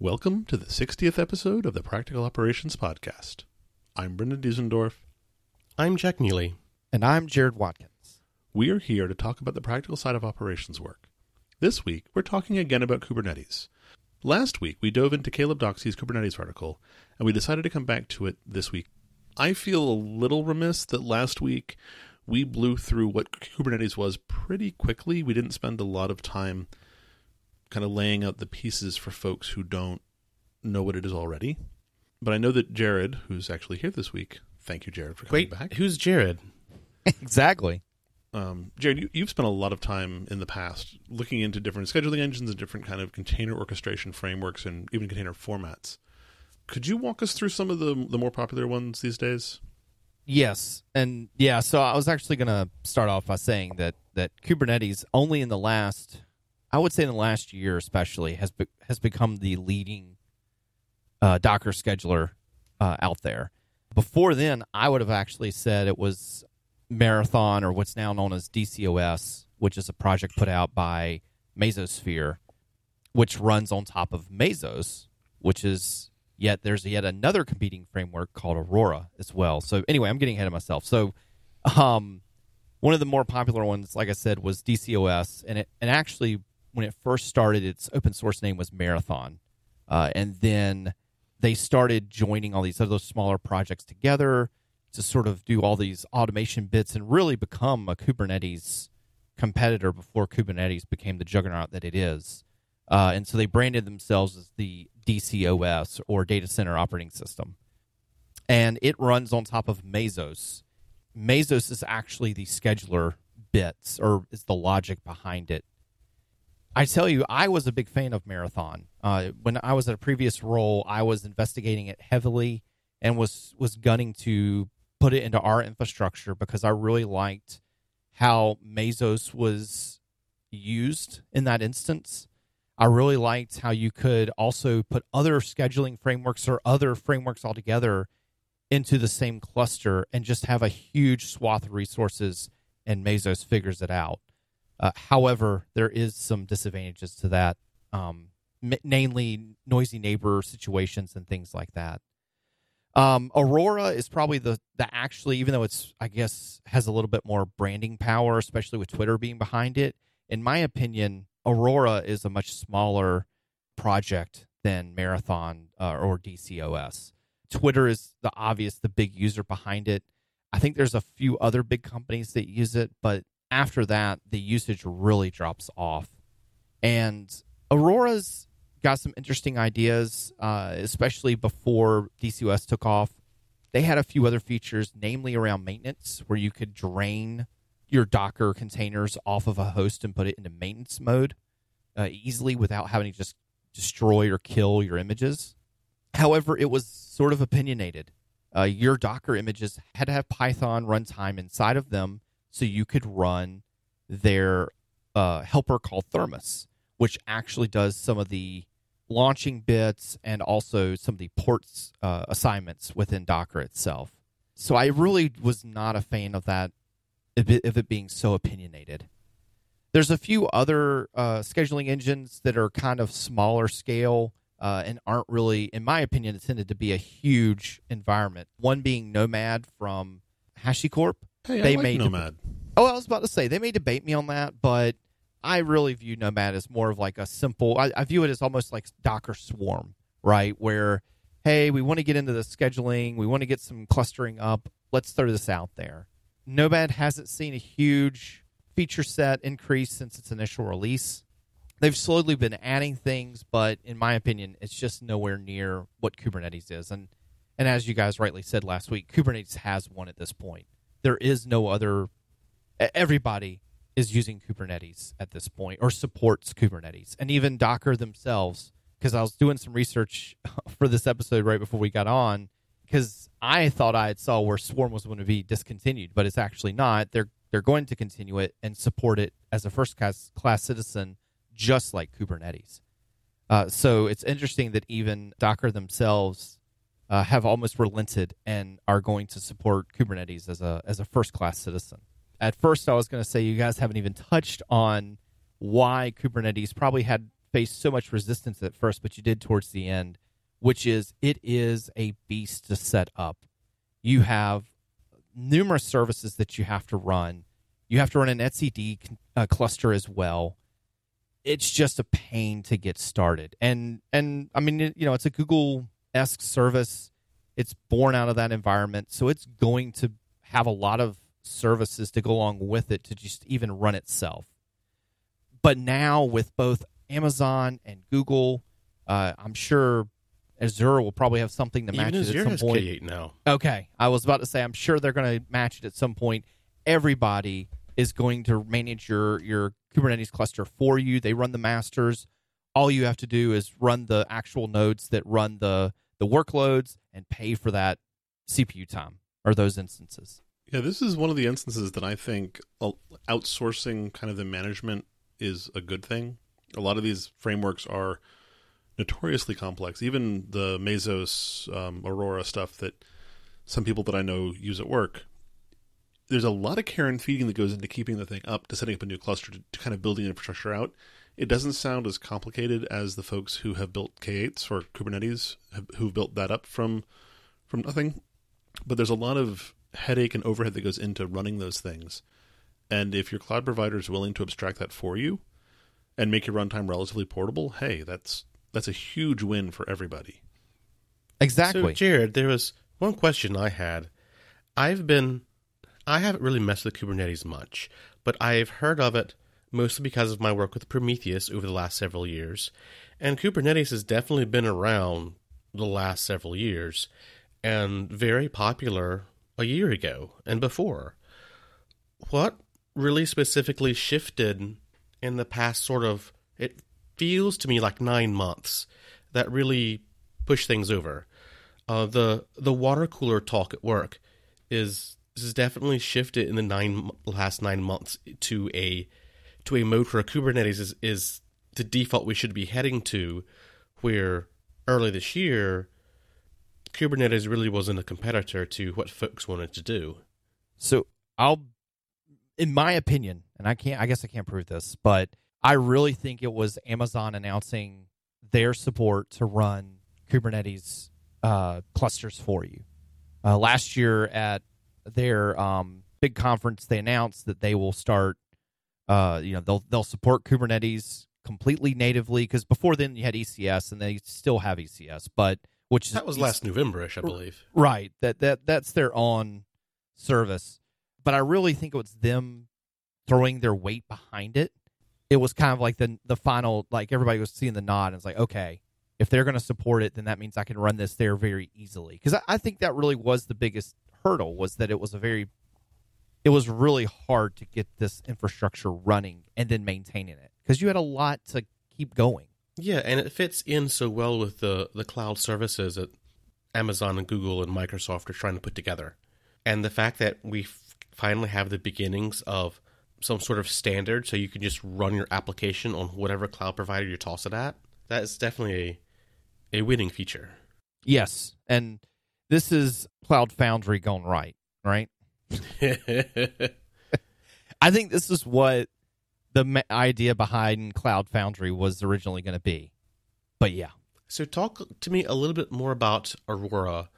Welcome to the 60th episode of the Practical Operations Podcast. I'm Brendan Diesendorf. I'm Jack Neely. And I'm Jared Watkins. We are here to talk about the practical side of operations work. This week, we're talking again about Kubernetes. Last week, we dove into Caleb Doxsey's Kubernetes article, and we decided to come back to it this week. I feel a little remiss that last week we blew through what Kubernetes was pretty quickly. We didn't spend a lot of time kind of laying out the pieces for folks who don't know what it is already. But I know that Jared, who's actually here this week, thank you, Jared, for coming Wait, back. who's Jared? exactly. Um, Jared, you, you've spent a lot of time in the past looking into different scheduling engines and different kind of container orchestration frameworks and even container formats. Could you walk us through some of the the more popular ones these days? Yes, and yeah. So I was actually going to start off by saying that that Kubernetes only in the last, I would say in the last year especially, has be, has become the leading uh, Docker scheduler uh, out there. Before then, I would have actually said it was Marathon or what's now known as DCOS, which is a project put out by Mesosphere, which runs on top of Mesos, which is yet there's yet another competing framework called Aurora as well. So anyway, I'm getting ahead of myself. So um, one of the more popular ones, like I said, was DCOS, and it and actually when it first started, its open source name was Marathon, uh, and then they started joining all these other smaller projects together to sort of do all these automation bits and really become a Kubernetes competitor before Kubernetes became the juggernaut that it is. Uh, and so they branded themselves as the DCOS or Data Center Operating System. And it runs on top of Mesos. Mesos is actually the scheduler bits or is the logic behind it. I tell you, I was a big fan of Marathon. Uh, when I was at a previous role, I was investigating it heavily and was was gunning to put it into our infrastructure because I really liked how Mesos was used in that instance. I really liked how you could also put other scheduling frameworks or other frameworks altogether into the same cluster and just have a huge swath of resources and Mesos figures it out. Uh, however, there is some disadvantages to that, um, noisy neighbor situations and things like that. Um, Aurora is probably the the actually, even though it's I guess has a little bit more branding power, especially with Twitter being behind it. In my opinion, Aurora is a much smaller project than Marathon uh, or DCOS. Twitter is the obvious, the big user behind it. I think there's a few other big companies that use it, but after that, the usage really drops off. And Aurora's got some interesting ideas, uh, especially before DCOS took off. They had a few other features, namely around maintenance, where you could drain your Docker containers off of a host and put it into maintenance mode uh, easily without having to just destroy or kill your images. However, it was sort of opinionated. Uh, your Docker images had to have Python runtime inside of them so you could run their uh, helper called Thermos, which actually does some of the launching bits and also some of the ports uh, assignments within Docker itself. So I really was not a fan of that, of it, being so opinionated. There's a few other uh, scheduling engines that are kind of smaller scale uh, and aren't really, in my opinion, intended to be a huge environment. One being Nomad from HashiCorp. Hey, They I like made- Nomad. Oh, I was about to say they may debate me on that, but I really view Nomad as more of like a simple. I, I view it as almost like Docker Swarm, right? Where hey, we want to get into the scheduling, we want to get some clustering up. Let's throw this out there. Nomad hasn't seen a huge feature set increase since its initial release. They've slowly been adding things, but in my opinion, it's just nowhere near what Kubernetes is. And and as you guys rightly said last week, Kubernetes has one at this point. There is no other everybody is using Kubernetes at this point or supports Kubernetes. And even Docker themselves, because I was doing some research for this episode right before we got on, because I thought I had saw where Swarm was going to be discontinued, but it's actually not. They're they're going to continue it and support it as a first class, class citizen, just like Kubernetes. Uh, so it's interesting that even Docker themselves uh, have almost relented and are going to support Kubernetes as a as a first class citizen. At first, I was going to say you guys haven't even touched on why Kubernetes probably had faced so much resistance at first, but you did towards the end, which is it is a beast to set up. You have numerous services that you have to run. You have to run an etcd uh, cluster as well. It's just a pain to get started, and and I mean, you know, it's a Google esque service. It's born out of that environment, so it's going to have a lot of services to go along with it to just even run itself. But now with both Amazon and Google, uh, I'm sure Azure will probably have something to match Even it Azure at some point. K8 now. Okay, I was about to say I'm sure they're going to match it at some point. Everybody is going to manage your your Kubernetes cluster for you. They run the masters. All you have to do is run the actual nodes that run the the workloads and pay for that CPU time or those instances. Yeah, this is one of the instances that I think outsourcing kind of the management is a good thing. A lot of these frameworks are notoriously complex. Even the Mesos um, Aurora stuff that some people that I know use at work. There's a lot of care and feeding that goes into keeping the thing up, to setting up a new cluster, to, to kind of building infrastructure out. It doesn't sound as complicated as the folks who have built K8s or Kubernetes, have, who've built that up from from nothing. But there's a lot of headache and overhead that goes into running those things. And if your cloud provider is willing to abstract that for you and make your runtime relatively portable, hey, that's that's a huge win for everybody. Exactly. So, Jared, there was one question I had. I've been, I haven't really messed with Kubernetes much, but I've heard of it mostly because of my work with Prometheus over the last several years. And Kubernetes has definitely been around the last several years and very popular a year ago and before. What really specifically shifted in the past sort of, it feels to me like nine months that really pushed things over? Uh, the the water cooler talk at work is has definitely shifted in the nine last nine months to a to a mode where Kubernetes is, is the default we should be heading to, where early this year Kubernetes really wasn't a competitor to what folks wanted to do. So I'll, in my opinion, and I can't, I guess I can't prove this, but I really think it was Amazon announcing their support to run Kubernetes uh, clusters for you. Uh, last year at their um, big conference, they announced that they will start. Uh, you know, they'll they'll support Kubernetes completely natively because before then you had ECS and they still have ECS, but which That was is last Novemberish, I believe. Right. That that that's their own service. But I really think it was them throwing their weight behind it. It was kind of like the the final like everybody was seeing the nod and it's like, okay, if they're gonna support it, then that means I can run this there very easily. Because I, I think that really was the biggest hurdle was that it was a very it was really hard to get this infrastructure running and then maintaining it. Because you had a lot to keep going. Yeah, and it fits in so well with the the cloud services that Amazon and Google and Microsoft are trying to put together. And the fact that we f- finally have the beginnings of some sort of standard so you can just run your application on whatever cloud provider you toss it at, that is definitely a, a winning feature. Yes. And this is Cloud Foundry gone right, right? I think this is what the idea behind Cloud Foundry was originally going to be. But yeah, So, talk to me a little bit more about Aurora.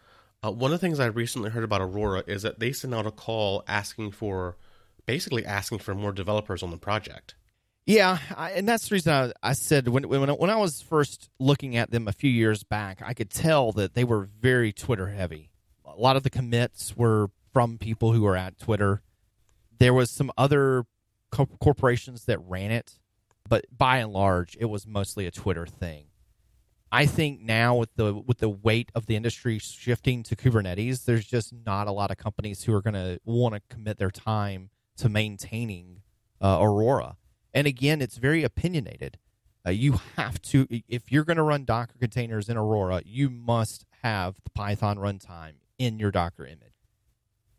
Uh, one of the things I recently heard about Aurora is that they sent out a call asking for, basically asking for more developers on the project. yeah, I, and that's the reason I, I said when when when I was first looking at them a few years back, I could tell that they were very Twitter heavy. A lot of the commits were from people who were at Twitter. There was some other co- corporations that ran it, but by and large, it was mostly a Twitter thing. I think now with the with the weight of the industry shifting to Kubernetes, there's just not a lot of companies who are going to want to commit their time to maintaining uh, Aurora. And again, it's very opinionated. Uh, you have to if you're going to run Docker containers in Aurora, you must have the Python runtime in your Docker image.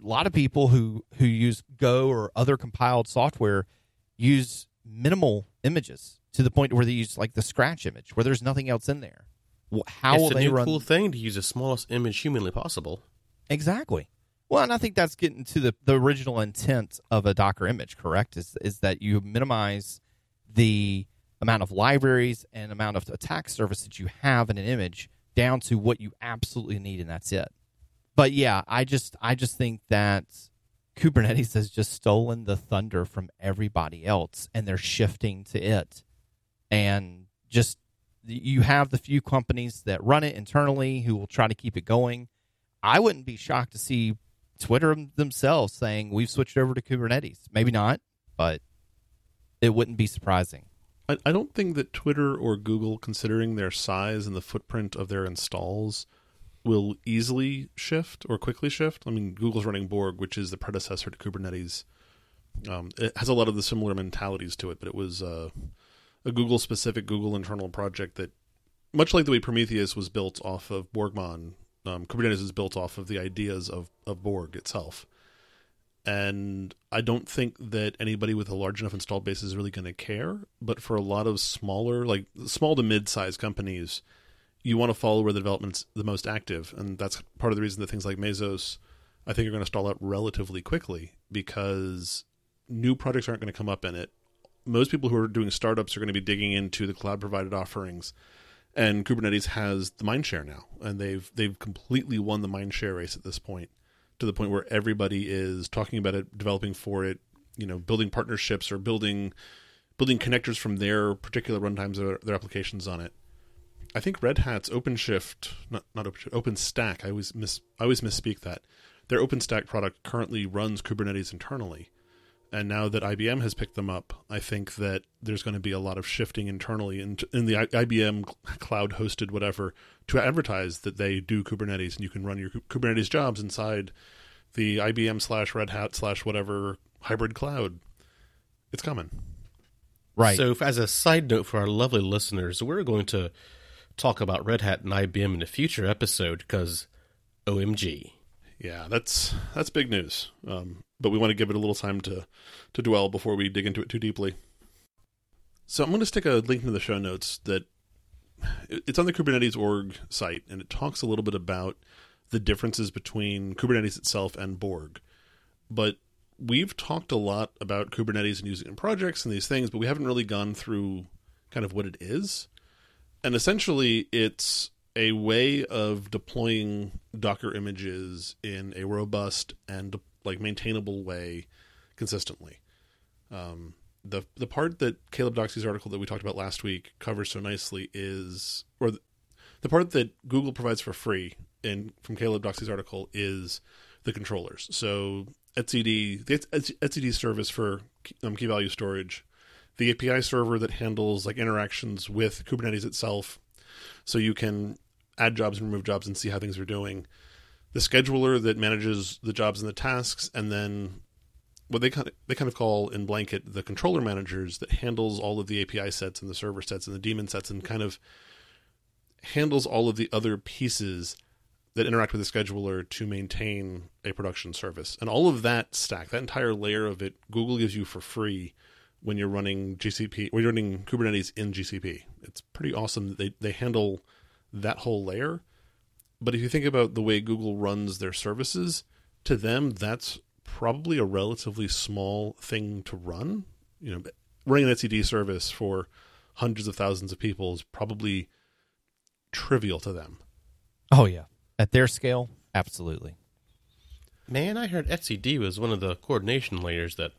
A lot of people who who use Go or other compiled software use minimal images to the point where they use like the scratch image where there's nothing else in there. How it's will a they new run cool thing to use the smallest image humanly possible. Exactly. Well, and I think that's getting to the, the original intent of a Docker image, correct? Is is that you minimize the amount of libraries and amount of attack surface that you have in an image down to what you absolutely need and that's it. But yeah, I just I just think that Kubernetes has just stolen the thunder from everybody else and they're shifting to it. And just you have the few companies that run it internally who will try to keep it going. I wouldn't be shocked to see Twitter themselves saying we've switched over to Kubernetes. Maybe not, but it wouldn't be surprising. I, I don't think that Twitter or Google, considering their size and the footprint of their installs, will easily shift or quickly shift. I mean, Google's running Borg, which is the predecessor to Kubernetes. Um, it has a lot of the similar mentalities to it, but it was uh, a Google specific, Google internal project that, much like the way Prometheus was built off of Borgmon, um, Kubernetes is built off of the ideas of, of Borg itself. And I don't think that anybody with a large enough installed base is really going to care. But for a lot of smaller, like small to mid sized companies, you want to follow where the development's the most active. And that's part of the reason that things like Mesos, I think, are going to stall out relatively quickly because new projects aren't going to come up in it. Most people who are doing startups are going to be digging into the cloud provided offerings and Kubernetes has the mind share now, and they've they've completely won the mind share race at this point, to the point where everybody is talking about it, developing for it, you know, building partnerships or building building connectors from their particular runtimes or their applications on it. I think Red Hat's OpenShift, not not OpenShift, OpenStack. I always miss I always misspeak that. Their OpenStack product currently runs Kubernetes internally, and now that IBM has picked them up, I think that there's going to be a lot of shifting internally in, in the IBM cloud hosted whatever to advertise that they do Kubernetes and you can run your Kubernetes jobs inside the IBM slash Red Hat slash whatever hybrid cloud. It's coming. Right. So, if, as a side note for our lovely listeners, we're going to talk about Red Hat and IBM in a future episode because OMG. Yeah, that's that's big news. Um, but we want to give it a little time to to dwell before we dig into it too deeply. So I'm going to stick a link into the show notes that it's on the Kubernetes org site, and it talks a little bit about the differences between Kubernetes itself and Borg. But we've talked a lot about Kubernetes and using it in projects and these things, but we haven't really gone through kind of what it is. And essentially, it's a way of deploying Docker images in a robust and like maintainable way consistently. Um, the the part that Caleb Doxsey's article that we talked about last week covers so nicely is, or the, the part that Google provides for free in from Caleb Doxsey's article is the controllers. So etcd, the etcd service for um, key value storage, the API server that handles like interactions with Kubernetes itself, so you can add jobs and remove jobs and see how things are doing. The scheduler that manages the jobs and the tasks, and then what they kind of they kind of call in blanket the controller managers that handles all of the API sets and the server sets and the daemon sets and kind of handles all of the other pieces that interact with the scheduler to maintain a production service. And all of that stack, that entire layer of it, Google gives you for free when you're running GCP, when you're running Kubernetes in GCP. It's pretty awesome that they, they handle that whole layer. But if you think about the way Google runs their services, to them, that's probably a relatively small thing to run. You know, running an etcd service for hundreds of thousands of people is probably trivial to them. Oh yeah, at their scale, absolutely. Man, I heard etcd was one of the coordination layers that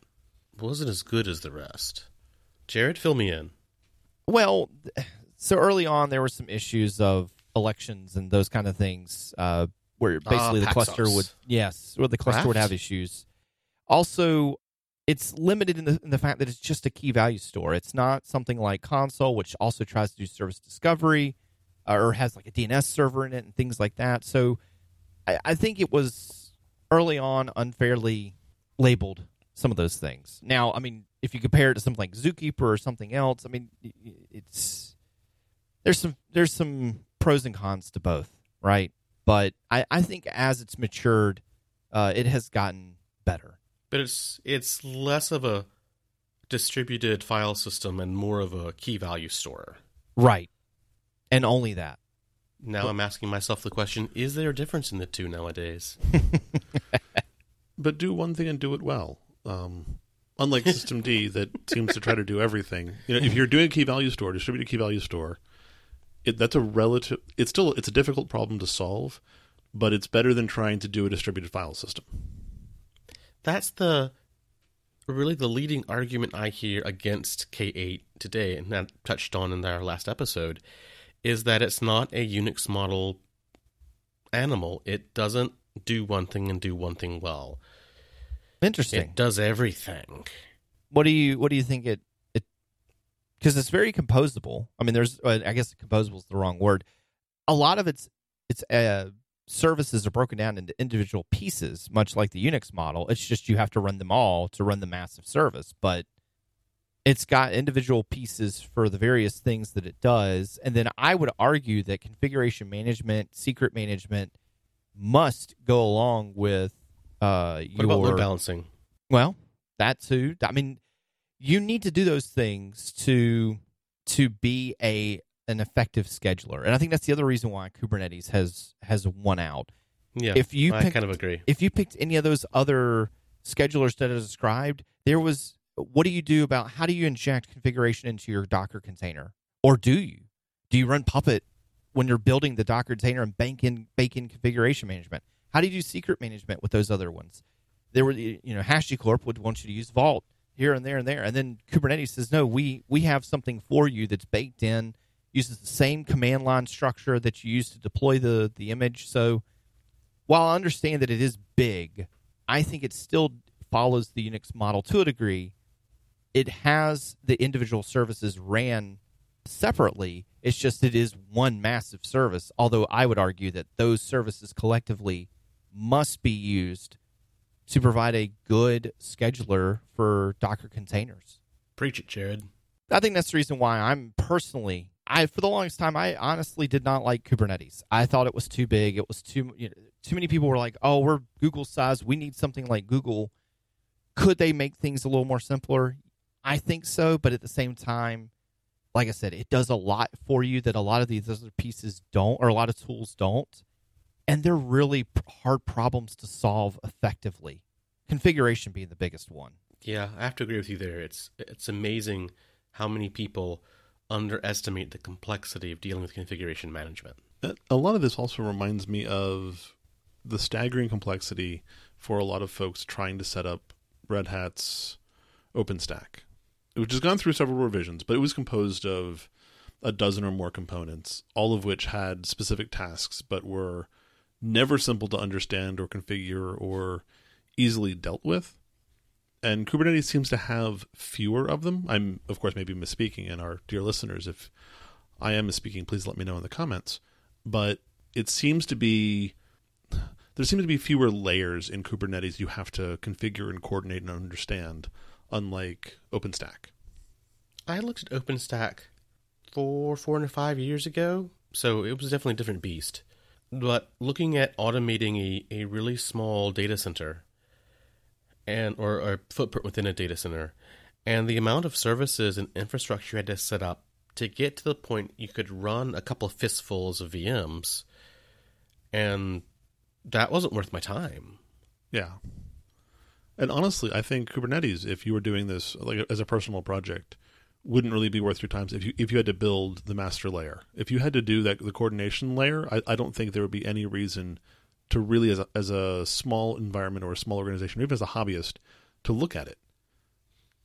wasn't as good as the rest. Jared, fill me in. Well, so early on there were some issues of elections and those kind of things uh, where ah, basically uh, the cluster would yes where the cluster would have issues. Also it's limited in the, in the fact that it's just a key value store. It's not something like Consul, which also tries to do service discovery uh, or has like a dns server in it and things like that. So I, I think it was early on unfairly labeled some of those things now i mean if you compare it to something like zookeeper or something else i mean it's there's some there's some pros and cons to both, right? But I, I think as it's matured, uh, it has gotten better. But it's it's less of a distributed file system and more of a key value store. Right. And only that. Now I'm asking myself the question, is there a difference in the two nowadays? but do one thing and do it well. Um, Unlike systemd, that seems to try to do everything. You know, if you're doing a key value store, distributed key value store, it, that's a relative. It's still it's a difficult problem to solve, but it's better than trying to do a distributed file system. That's the really the leading argument I hear against K8 today, and that touched on in our last episode, is that it's not a Unix model animal. It doesn't do one thing and do one thing well. Interesting. It does everything. what do you what do you think it it because it's very composable i mean there's uh, i guess composable is the wrong word a lot of its its uh, services are broken down into individual pieces much like the unix model it's just you have to run them all to run the massive service but it's got individual pieces for the various things that it does and then i would argue that configuration management secret management must go along with uh What your about load balancing? well, that too. I mean, you need to do those things to to be a an effective scheduler, and I think that's the other reason why Kubernetes has has won out. Yeah, If you I kind of agree. If you picked any of those other schedulers that I described, there was what do you do about how do you inject configuration into your Docker container, or do you do you run Puppet when you're building the Docker container and bank in bake in configuration management? How do you do secret management with those other ones? There were you know HashiCorp would want you to use Vault here and there and there, and then Kubernetes says no, we we have something for you that's baked in, uses the same command line structure that you use to deploy the the image. So while I understand that it is big, I think it still follows the Unix model to a degree. It has the individual services ran separately. It's just it is one massive service. Although I would argue that those services collectively must be used to provide a good scheduler for Docker containers. Preach it, Jared. I think that's the reason why I'm personally I for the longest time I honestly did not like Kubernetes. I thought it was too big. It was too you know, too many people were like, "Oh, we're Google size. We need something like Google." Could they make things a little more simpler? I think so, but at the same time, like I said, it does a lot for you that a lot of these other pieces don't or a lot of tools don't. And they're really hard problems to solve effectively. Configuration being the biggest one. Yeah, I have to agree with you there. It's it's amazing how many people underestimate the complexity of dealing with configuration management. Uh, A lot of this also reminds me of the staggering complexity for a lot of folks trying to set up Red Hat's OpenStack, which has gone through several revisions, but it was composed of a dozen or more components, all of which had specific tasks, but were never simple to understand or configure or easily dealt with. And Kubernetes seems to have fewer of them. I'm, of course, maybe misspeaking, and our dear listeners, if I am misspeaking, please let me know in the comments. But it seems to be there seem to be fewer layers in Kubernetes you have to configure and coordinate and understand, unlike OpenStack. I looked at OpenStack four, four and five years ago, so it was definitely a different beast. But looking at automating a, a really small data center and or, a footprint within a data center, and the amount of services and infrastructure you had to set up to get to the point you could run a couple of fistfuls of VMs, and that wasn't worth my time. Yeah. And honestly, I think Kubernetes, if you were doing this like as a personal project, wouldn't really be worth your time if you if you had to build the master layer. If you had to do that the coordination layer, I, I don't think there would be any reason to really as a, as a small environment or a small organization, or even as a hobbyist, to look at it.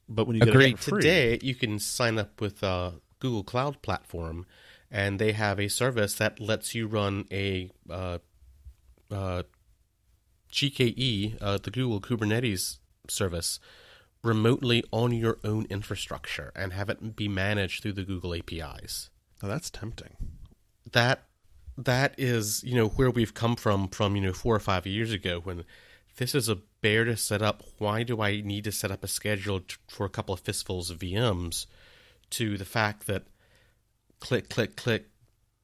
But when you get Agreed. it for free, Today, you can sign up with uh, Google Cloud Platform, and they have a service that lets you run a uh, uh, GKE, uh, the Google Kubernetes service, remotely on your own infrastructure and have it be managed through the Google APIs. now oh, that's tempting. That that is you know where we've come from from you know four or five years ago when this is a bear to set up. Why do I need to set up a schedule t- for a couple of fistfuls of VMs? To the fact that click click click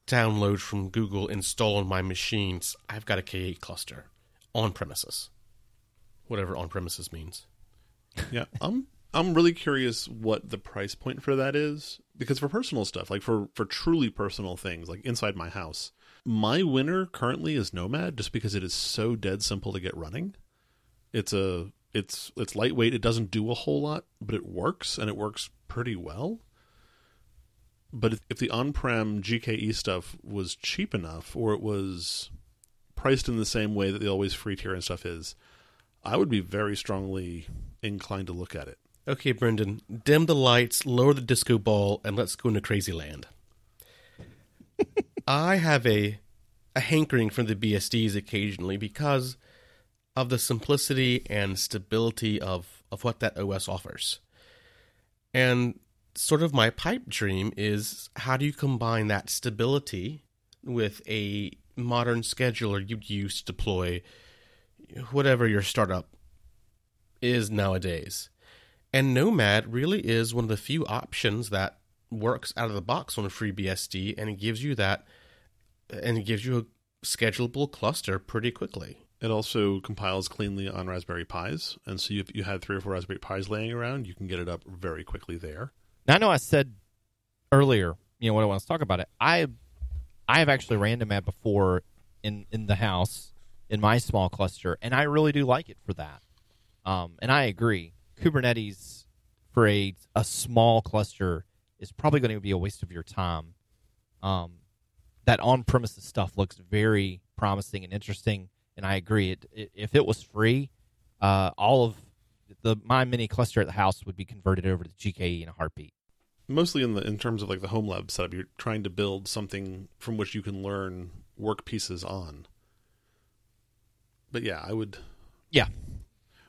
download from Google install on my machines. I've got a K8 cluster on premises, whatever on premises means. Yeah, I'm I'm really curious what the price point for that is because for personal stuff, like for for truly personal things, like inside my house, my winner currently is Nomad just because it is so dead simple to get running. It's a It's it's lightweight. It doesn't do a whole lot, but it works and it works pretty well. But if, if the on-prem GKE stuff was cheap enough, or it was priced in the same way that the always free tier and stuff is, I would be very strongly inclined to look at it. Okay, Brendan, dim the lights, lower the disco ball, and let's go into crazy land. I have a a hankering for the BSDs occasionally because of the simplicity and stability of, of what that OS offers. And sort of my pipe dream is how do you combine that stability with a modern scheduler you'd use to deploy whatever your startup is nowadays. And Nomad really is one of the few options that works out of the box on a FreeBSD and it gives you that and it gives you a schedulable cluster pretty quickly. It also compiles cleanly on Raspberry Pis, and so if you had three or four Raspberry Pis laying around, you can get it up very quickly there. Now, I know I said earlier, you know, when I want to talk about it, I I have actually ran Nomad before in in the house in my small cluster, and I really do like it for that. Um, and I agree, Kubernetes for a a small cluster is probably going to be a waste of your time. Um, that on premises stuff looks very promising and interesting, and I agree. It, it if it was free, uh, all of the my mini cluster at the house would be converted over to GKE in a heartbeat. Mostly in the in terms of like the home lab setup, you're trying to build something from which you can learn work pieces on. But yeah, I would. Yeah,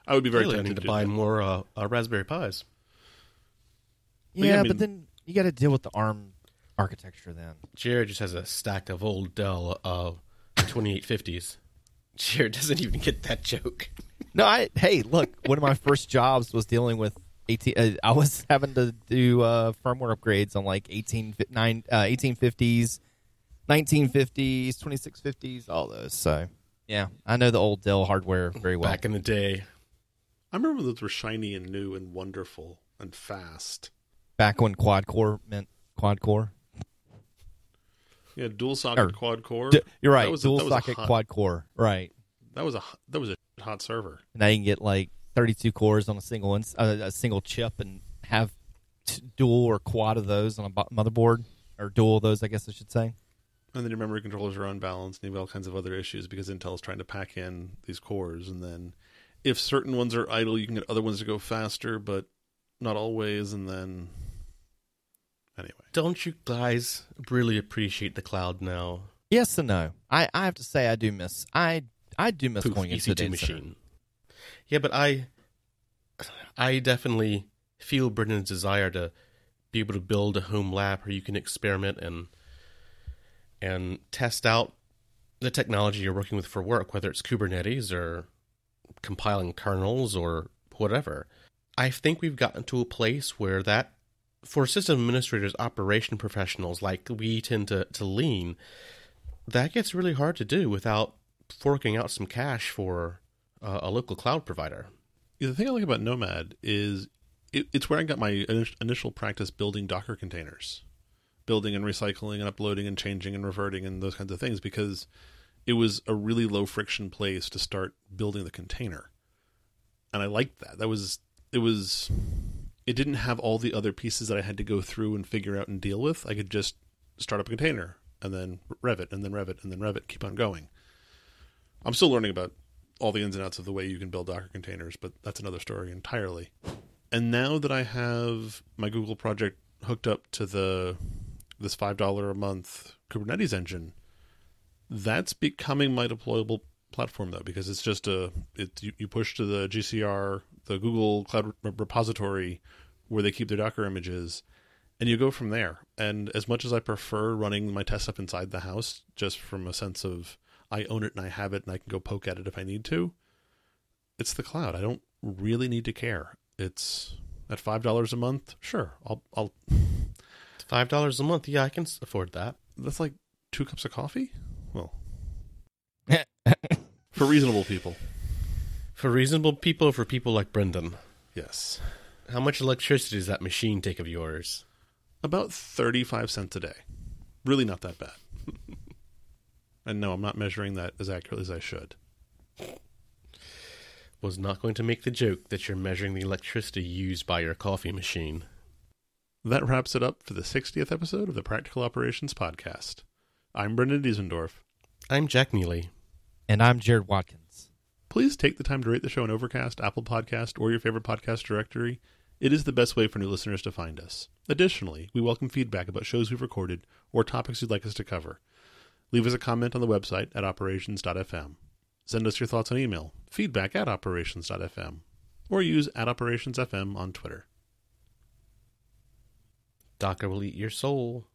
I would be very Really, tempted need to buy that. more uh, uh, Raspberry Pis. But yeah, yeah, I but then you got to deal with the ARM architecture. Then Jared just has a stack of old Dell uh, 2850s. Jared doesn't even get that joke. no, I hey, look, one of my first jobs was dealing with 18. Uh, I was having to do uh, firmware upgrades on like 18 nine, uh, 1850s, 1950s, 2650s, all those. So yeah, I know the old Dell hardware very well. Back in the day. I remember those were shiny and new and wonderful and fast. Back when quad core meant quad core. Yeah, dual socket Or- quad core. D- you're right, That was a- dual socket hot- quad core. Right. That was a that was a hot server. and now you can get like 32 cores on a single ins- uh, a single chip and have t- dual or quad of those on a bo- motherboard or dual of those I guess I should say. And then your memory controllers are unbalanced, and you have all kinds of other issues because Intel is trying to pack in these cores. And then, if certain ones are idle, you can get other ones to go faster, but not always. And then, anyway, Don't you guys really appreciate the cloud now? Yes and no. I, I have to say I do miss I I do miss Poof, going into the EC2 data center. machine. Yeah, but I, I definitely feel Brendan's desire to be able to build a home lab where you can experiment and and test out the technology you're working with for work, whether it's Kubernetes or compiling kernels or whatever. I think we've gotten to a place where that, for system administrators, operation professionals like we tend to, to lean, that gets really hard to do without forking out some cash for uh, a local cloud provider. The thing I like about Nomad is it, it's where I got my initial practice building Docker containers, building and recycling and uploading and changing and reverting and those kinds of things because it was a really low friction place to start building the container, and I liked that. That was it was it didn't have all the other pieces that I had to go through and figure out and deal with. I could just start up a container and then rev it and then rev it and then rev it, keep on going. I'm still learning about all the ins and outs of the way you can build Docker containers, but that's another story entirely. And now that I have my Google project hooked up to the this five dollar a month Kubernetes engine, that's becoming my deployable platform though, because it's just a it you, you push to the GCR, the Google Cloud Repository, where they keep their Docker images, and you go from there. And as much as I prefer running my test up inside the house, just from a sense of I own it and I have it and I can go poke at it if I need to. It's the cloud. I don't really need to care. It's at five dollars a month. Sure, I'll. I'll. Five dollars a month, yeah, I can afford that. That's like two cups of coffee. Well, for reasonable people, For reasonable people, for people like Brendan, yes, how much electricity does that machine take of yours? about thirty-five cents a day. Really, not that bad. and no, I'm not measuring that as accurately as I should. was not going to make the joke that you're measuring the electricity used by your coffee machine. That wraps it up for the 60th episode of the Practical Operations Podcast. I'm Brendan Diesendorf. I'm Jack Neely. And I'm Jared Watkins. Please take the time to rate the show on Overcast, Apple Podcast, or your favorite podcast directory. It is the best way for new listeners to find us. Additionally, we welcome feedback about shows we've recorded or topics you'd like us to cover. Leave us a comment on the website at operations.fm. Send us your thoughts on email, feedback at operations.fm, or use at operationsfm on Twitter. Docker will eat your soul.